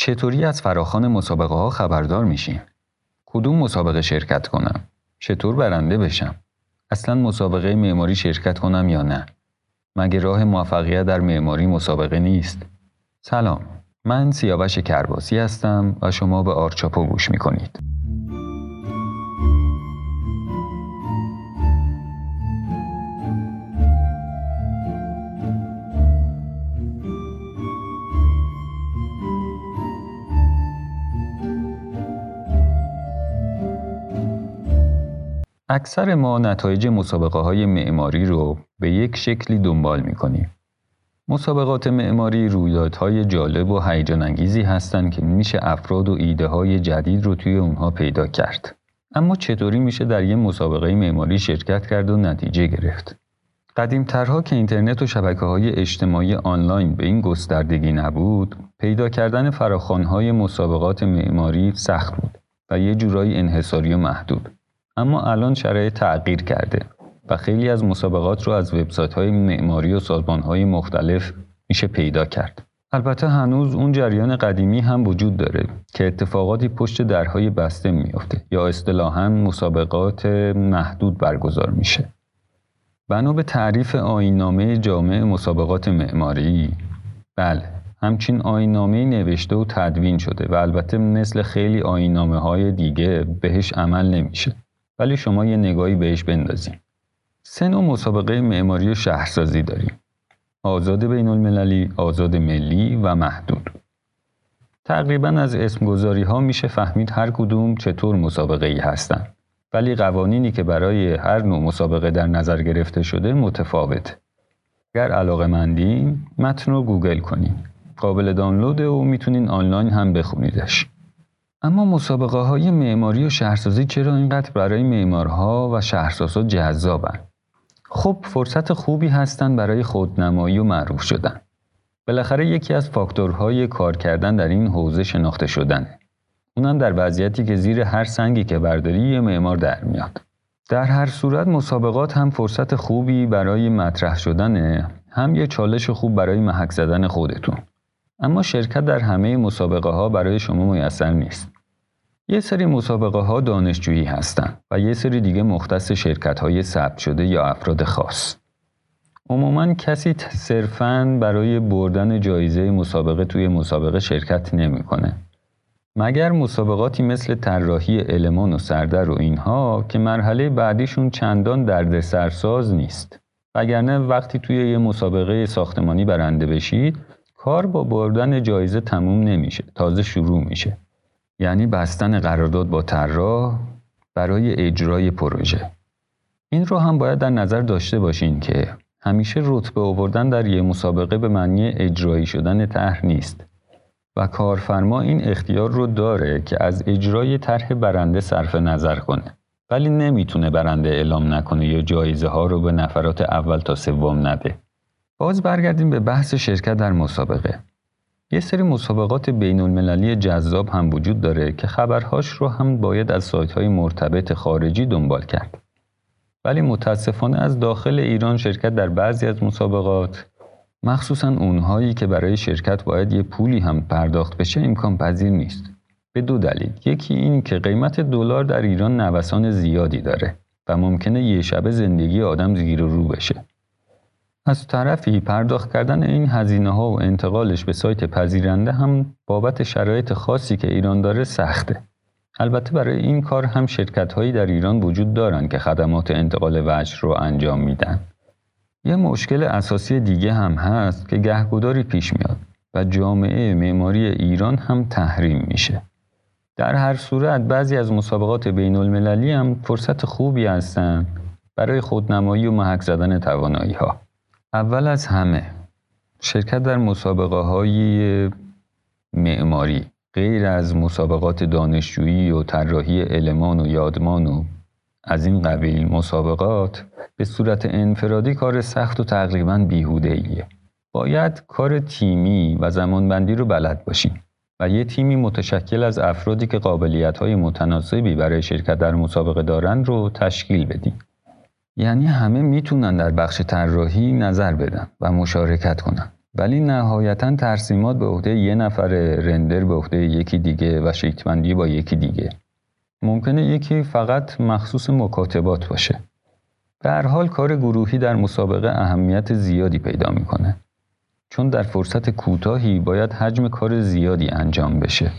چطوری از فراخان مسابقه ها خبردار میشیم؟ کدوم مسابقه شرکت کنم؟ چطور برنده بشم؟ اصلا مسابقه معماری شرکت کنم یا نه؟ مگه راه موفقیت در معماری مسابقه نیست؟ سلام من سیاوش کرباسی هستم و شما به آرچاپو گوش می‌کنید. اکثر ما نتایج مسابقه های معماری رو به یک شکلی دنبال می کنیم. مسابقات معماری رویدادهای جالب و هیجان انگیزی هستند که میشه افراد و ایده های جدید رو توی اونها پیدا کرد. اما چطوری میشه در یک مسابقه معماری شرکت کرد و نتیجه گرفت؟ قدیمترها که اینترنت و شبکه های اجتماعی آنلاین به این گستردگی نبود، پیدا کردن فراخوانهای مسابقات معماری سخت بود و یه جورایی انحصاری و محدود. اما الان شرایط تغییر کرده و خیلی از مسابقات رو از وبسایت های معماری و سازمان های مختلف میشه پیدا کرد. البته هنوز اون جریان قدیمی هم وجود داره که اتفاقاتی پشت درهای بسته میافته یا اصطلاحا مسابقات محدود برگزار میشه. بنا به تعریف آینامه جامع مسابقات معماری بله همچین آینامه نوشته و تدوین شده و البته مثل خیلی آینامه های دیگه بهش عمل نمیشه ولی شما یه نگاهی بهش بندازین. سه نوع مسابقه معماری و شهرسازی داریم. آزاد بین المللی، آزاد ملی و محدود. تقریبا از اسمگذاری ها میشه فهمید هر کدوم چطور مسابقه ای هستن. ولی قوانینی که برای هر نوع مسابقه در نظر گرفته شده متفاوت. اگر علاقه مندین متن رو گوگل کنین. قابل دانلود و می‌تونین آنلاین هم بخونیدش. اما مسابقه های معماری و شهرسازی چرا اینقدر برای معمارها و شهرسازها جذابن؟ خب فرصت خوبی هستند برای خودنمایی و معروف شدن. بالاخره یکی از فاکتورهای کار کردن در این حوزه شناخته شدنه. اونم در وضعیتی که زیر هر سنگی که برداری یه معمار در میاد. در هر صورت مسابقات هم فرصت خوبی برای مطرح شدنه هم یه چالش خوب برای محک زدن خودتون. اما شرکت در همه مسابقه ها برای شما میسر نیست. یه سری مسابقه ها دانشجویی هستند و یه سری دیگه مختص شرکت های ثبت شده یا افراد خاص. عموما کسی صرفاً برای بردن جایزه مسابقه توی مسابقه شرکت نمی‌کنه. مگر مسابقاتی مثل طراحی المان و سردر و اینها که مرحله بعدیشون چندان درد سرساز نیست. وگرنه وقتی توی یه مسابقه ساختمانی برنده بشید کار با بردن جایزه تموم نمیشه تازه شروع میشه یعنی بستن قرارداد با طراح برای اجرای پروژه. این رو هم باید در نظر داشته باشین که همیشه رتبه آوردن در یه مسابقه به معنی اجرایی شدن طرح نیست و کارفرما این اختیار رو داره که از اجرای طرح برنده صرف نظر کنه. ولی نمی‌تونه برنده اعلام نکنه یا جایزه ها رو به نفرات اول تا سوم نده. باز برگردیم به بحث شرکت در مسابقه. یه سری مسابقات بین المللی جذاب هم وجود داره که خبرهاش رو هم باید از سایت های مرتبط خارجی دنبال کرد. ولی متاسفانه از داخل ایران شرکت در بعضی از مسابقات مخصوصا اونهایی که برای شرکت باید یه پولی هم پرداخت بشه امکان پذیر نیست. به دو دلیل. یکی این که قیمت دلار در ایران نوسان زیادی داره و ممکنه یه شب زندگی آدم زیر و رو بشه. از طرفی پرداخت کردن این هزینه ها و انتقالش به سایت پذیرنده هم بابت شرایط خاصی که ایران داره سخته. البته برای این کار هم شرکت هایی در ایران وجود دارند که خدمات انتقال وجه رو انجام میدن. یه مشکل اساسی دیگه هم هست که گهگداری پیش میاد و جامعه معماری ایران هم تحریم میشه. در هر صورت بعضی از مسابقات بین المللی هم فرصت خوبی هستن برای خودنمایی و محک زدن توانایی ها. اول از همه شرکت در مسابقه های معماری غیر از مسابقات دانشجویی و طراحی المان و یادمان و از این قبیل مسابقات به صورت انفرادی کار سخت و تقریبا بیهوده ایه. باید کار تیمی و زمانبندی رو بلد باشیم و یه تیمی متشکل از افرادی که قابلیت های متناسبی برای شرکت در مسابقه دارند رو تشکیل بدیم. یعنی همه می‌تونن در بخش طراحی نظر بدن و مشارکت کنن. ولی نهایتا ترسیمات به عهده یه نفر رندر به عهده یکی دیگه و شیکتمندی با یکی دیگه. ممکنه یکی فقط مخصوص مکاتبات باشه. به هر حال کار گروهی در مسابقه اهمیت زیادی پیدا می‌کنه. چون در فرصت کوتاهی باید حجم کار زیادی انجام بشه.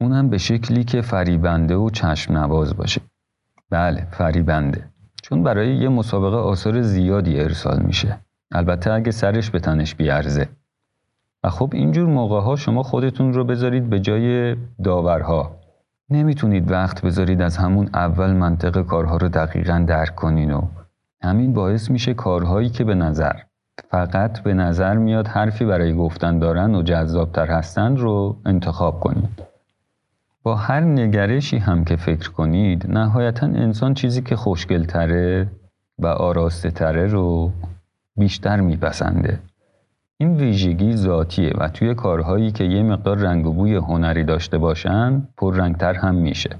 اونم به شکلی که فریبنده و چشم نواز باشه. بله فریبنده. چون برای یه مسابقه آثار زیادی ارسال میشه. البته اگه سرش به تنش بیارزه. و خب اینجور موقع ها شما خودتون رو بذارید به جای داورها. نمی‌تونید وقت بذارید از همون اول منطق کارها رو دقیقا درک کنین و همین باعث میشه کارهایی که به نظر فقط به نظر میاد حرفی برای گفتن دارن و جذابتر هستند رو انتخاب کنید. هر نگرشی هم که فکر کنید نهایتا انسان چیزی که خوشگلتره و آراسته تره رو بیشتر میپسنده. این ویژگی ذاتیه و توی کارهایی که یه مقدار رنگ و بوی هنری داشته باشن پررنگتر هم میشه.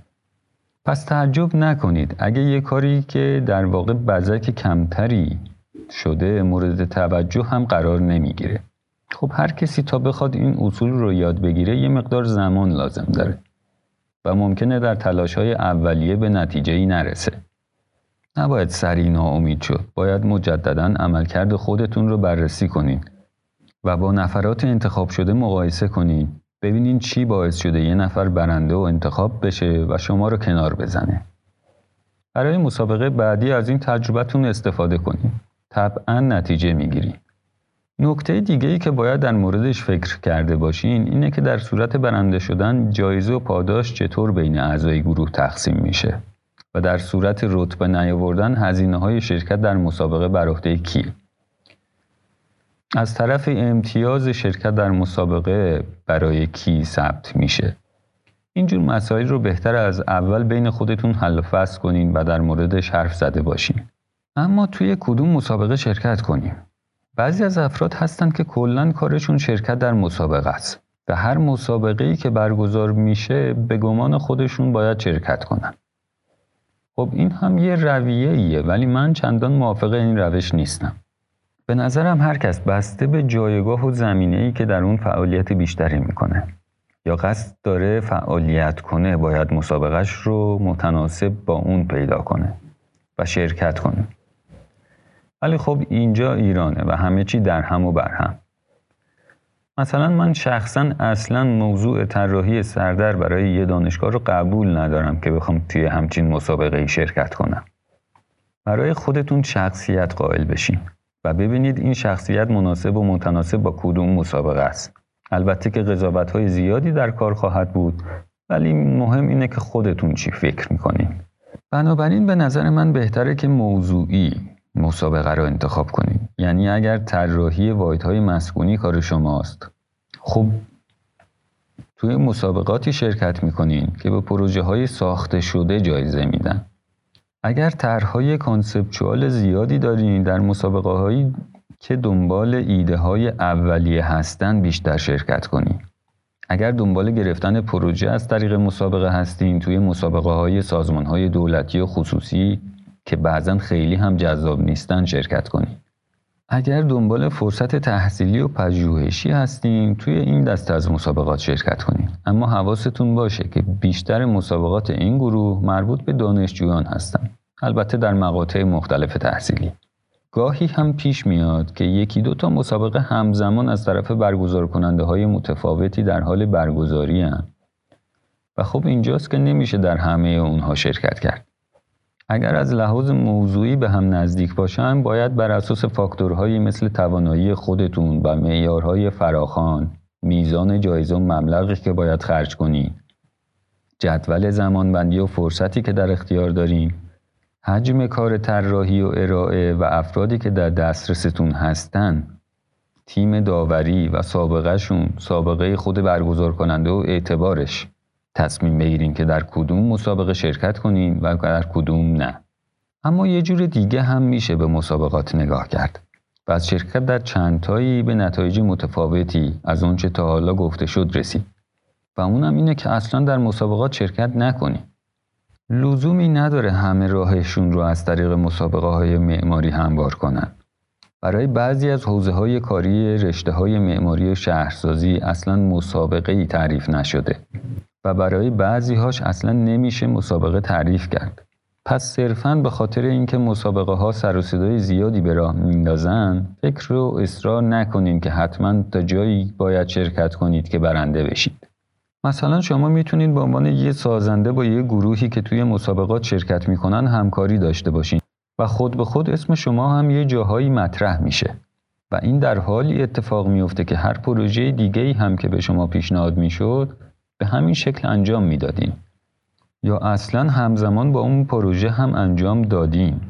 پس تعجب نکنید اگه یه کاری که در واقع بزک کمتری شده مورد توجه هم قرار نمی‌گیره خب هر کسی تا بخواد این اصول رو یاد بگیره یه مقدار زمان لازم داره و ممکنه در تلاش های اولیه به نتیجه ای نرسه. نباید سریع ناامید شد. باید مجددا عملکرد خودتون رو بررسی کنین و با نفرات انتخاب شده مقایسه کنین. ببینین چی باعث شده یه نفر برنده و انتخاب بشه و شما رو کنار بزنه. برای مسابقه بعدی از این تجربتون استفاده کنین. طبعا نتیجه می‌گیری. نکته دیگه ای که باید در موردش فکر کرده باشین اینه که در صورت برنده شدن جایزه و پاداش چطور بین اعضای گروه تقسیم میشه و در صورت رتبه نیاوردن هزینه های شرکت در مسابقه بر عهده کی؟ از طرف امتیاز شرکت در مسابقه برای کی ثبت میشه؟ اینجور مسائل رو بهتر از اول بین خودتون حل و فصل کنین و در موردش حرف زده باشین. اما توی کدوم مسابقه شرکت کنیم بعضی از افراد هستند که کلا کارشون شرکت در مسابقه است و هر مسابقه ای که برگزار میشه به گمان خودشون باید شرکت کنن. خب این هم یه رویه ایه ولی من چندان موافق این روش نیستم. به نظرم هر کس بسته به جایگاه و زمینه ای که در اون فعالیت بیشتری می‌کنه. یا قصد داره فعالیت کنه باید مسابقهش رو متناسب با اون پیدا کنه و شرکت کنه. ولی خب اینجا ایرانه و همه چی در هم و بر هم. مثلا من شخصا اصلا موضوع طراحی سردر برای یه دانشگاه رو قبول ندارم که بخوام توی همچین مسابقه شرکت کنم. برای خودتون شخصیت قائل بشین و ببینید این شخصیت مناسب و متناسب با کدوم مسابقه است. البته که قضاوت های زیادی در کار خواهد بود ولی مهم اینه که خودتون چی فکر می‌کنین. بنابراین به نظر من بهتره که موضوعی مسابقه رو انتخاب کنید یعنی اگر طراحی های مسکونی کار شماست. خب توی مسابقاتی شرکت می‌کنین که به پروژه های ساخته شده جایزه میدن. اگر طرحهای کانسپچوال زیادی دارین در مسابقه هایی که دنبال ایده های اولیه هستن بیشتر شرکت کنین. اگر دنبال گرفتن پروژه از طریق مسابقه هستین توی مسابقه های سازمان های دولتی و خصوصی که بعضا خیلی هم جذاب نیستن شرکت کنید. اگر دنبال فرصت تحصیلی و پژوهشی هستیم توی این دسته از مسابقات شرکت کنید اما حواستون باشه که بیشتر مسابقات این گروه مربوط به دانشجویان هستند البته در مقاطع مختلف تحصیلی گاهی هم پیش میاد که یکی دو تا مسابقه همزمان از طرف برگزار کننده های متفاوتی در حال برگزاری هن. و خب اینجاست که نمیشه در همه اونها شرکت کرد اگر از لحاظ موضوعی به هم نزدیک باشن باید بر اساس فاکتورهایی مثل توانایی خودتون و معیارهای فراخان میزان جایزه و مبلغی که باید خرج کنید. جدول زمانبندی و فرصتی که در اختیار دارین حجم کار طراحی و ارائه و افرادی که در دسترستون هستن. تیم داوری و سابقهشون سابقه خود برگزار کننده و اعتبارش. تصمیم بگیرین که در کدوم مسابقه شرکت کنین و در کدوم نه. اما یه جور دیگه هم میشه به مسابقات نگاه کرد. و از شرکت در چندتایی به نتایج متفاوتی از اونچه تا حالا گفته شد رسید. و اونم اینه که اصلا در مسابقات شرکت نکنی لزومی نداره همه راهشون رو از طریق مسابقه های معماری هموار کنن. برای بعضی از حوزه های کاری رشته های معماری و شهرسازی اصلا مسابقه ای تعریف نشده. برای بعضی هاش اصلا نمیشه مسابقه تعریف کرد. پس صرفا به خاطر اینکه مسابقه ها سر و صدای زیادی به راه میندازن فکر رو اصرار نکنین که حتما تا جایی باید شرکت کنید که برنده بشید. مثلا شما می‌تونید به عنوان یه سازنده با یه گروهی که توی مسابقات شرکت می‌کنن همکاری داشته باشین و خود به خود اسم شما هم یه جاهایی مطرح میشه و این در حالی اتفاق میفته که هر پروژه دیگه هم که به شما پیشنهاد می‌شد به همین شکل انجام می‌دادین یا اصلا همزمان با اون پروژه هم انجام دادین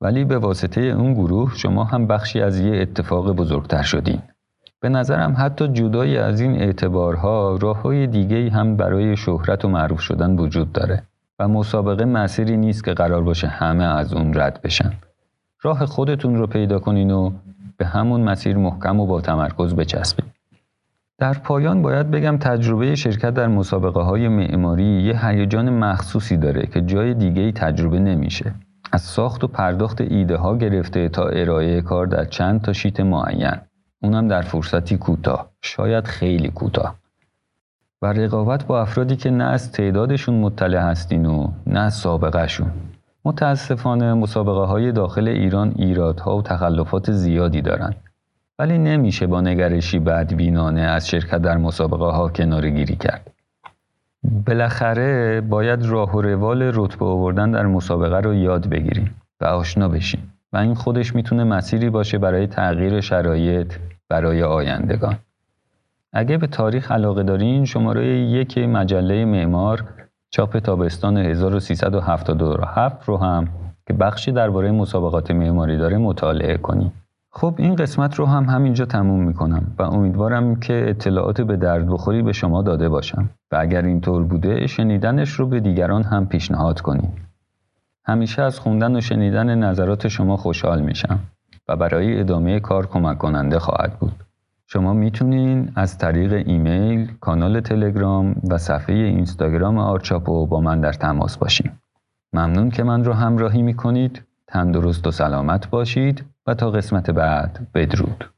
ولی به واسطه اون گروه شما هم بخشی از یه اتفاق بزرگتر شدین. به نظرم حتی جدای از این اعتبارها راه های دیگه هم برای شهرت و معروف شدن وجود داره و مسابقه مسیری نیست که قرار باشه همه از اون رد بشن. راه خودتون رو پیدا کنین و به همون مسیر محکم و با تمرکز بچسبید در پایان باید بگم تجربه شرکت در مسابقه های معماری یه هیجان مخصوصی داره که جای دیگه ای تجربه نمیشه. از ساخت و پرداخت ایده ها گرفته تا ارائه کار در چند تا شیت معین. اونم در فرصتی کوتاه، شاید خیلی کوتاه. و رقابت با افرادی که نه از تعدادشون مطلع هستین و نه از سابقه شون. متاسفانه مسابقه های داخل ایران ایرادها و تخلفات زیادی دارن. ولی نمیشه با نگرشی بدبینانه از شرکت در مسابقه ها کنار گیری کرد. بالاخره باید راه و روال رتبه آوردن در مسابقه رو یاد بگیریم و آشنا بشیم و این خودش می‌تونه مسیری باشه برای تغییر شرایط برای آیندگان. اگه به تاریخ علاقه دارین شماره یک مجله معمار چاپ تابستان 1377 رو هم که بخشی درباره مسابقات معماری داره مطالعه کنید. خب این قسمت رو هم همینجا تموم می‌کنم و امیدوارم که اطلاعات به درد بخوری به شما داده باشم و اگر اینطور بوده شنیدنش رو به دیگران هم پیشنهاد کنید. همیشه از خوندن و شنیدن نظرات شما خوشحال میشم و برای ادامه کار کمک کننده خواهد بود. شما می‌تونین از طریق ایمیل، کانال تلگرام و صفحه اینستاگرام آرچاپو با من در تماس باشین. ممنون که من رو همراهی می‌کنید. تندرست و سلامت باشید و تا قسمت بعد بدرود.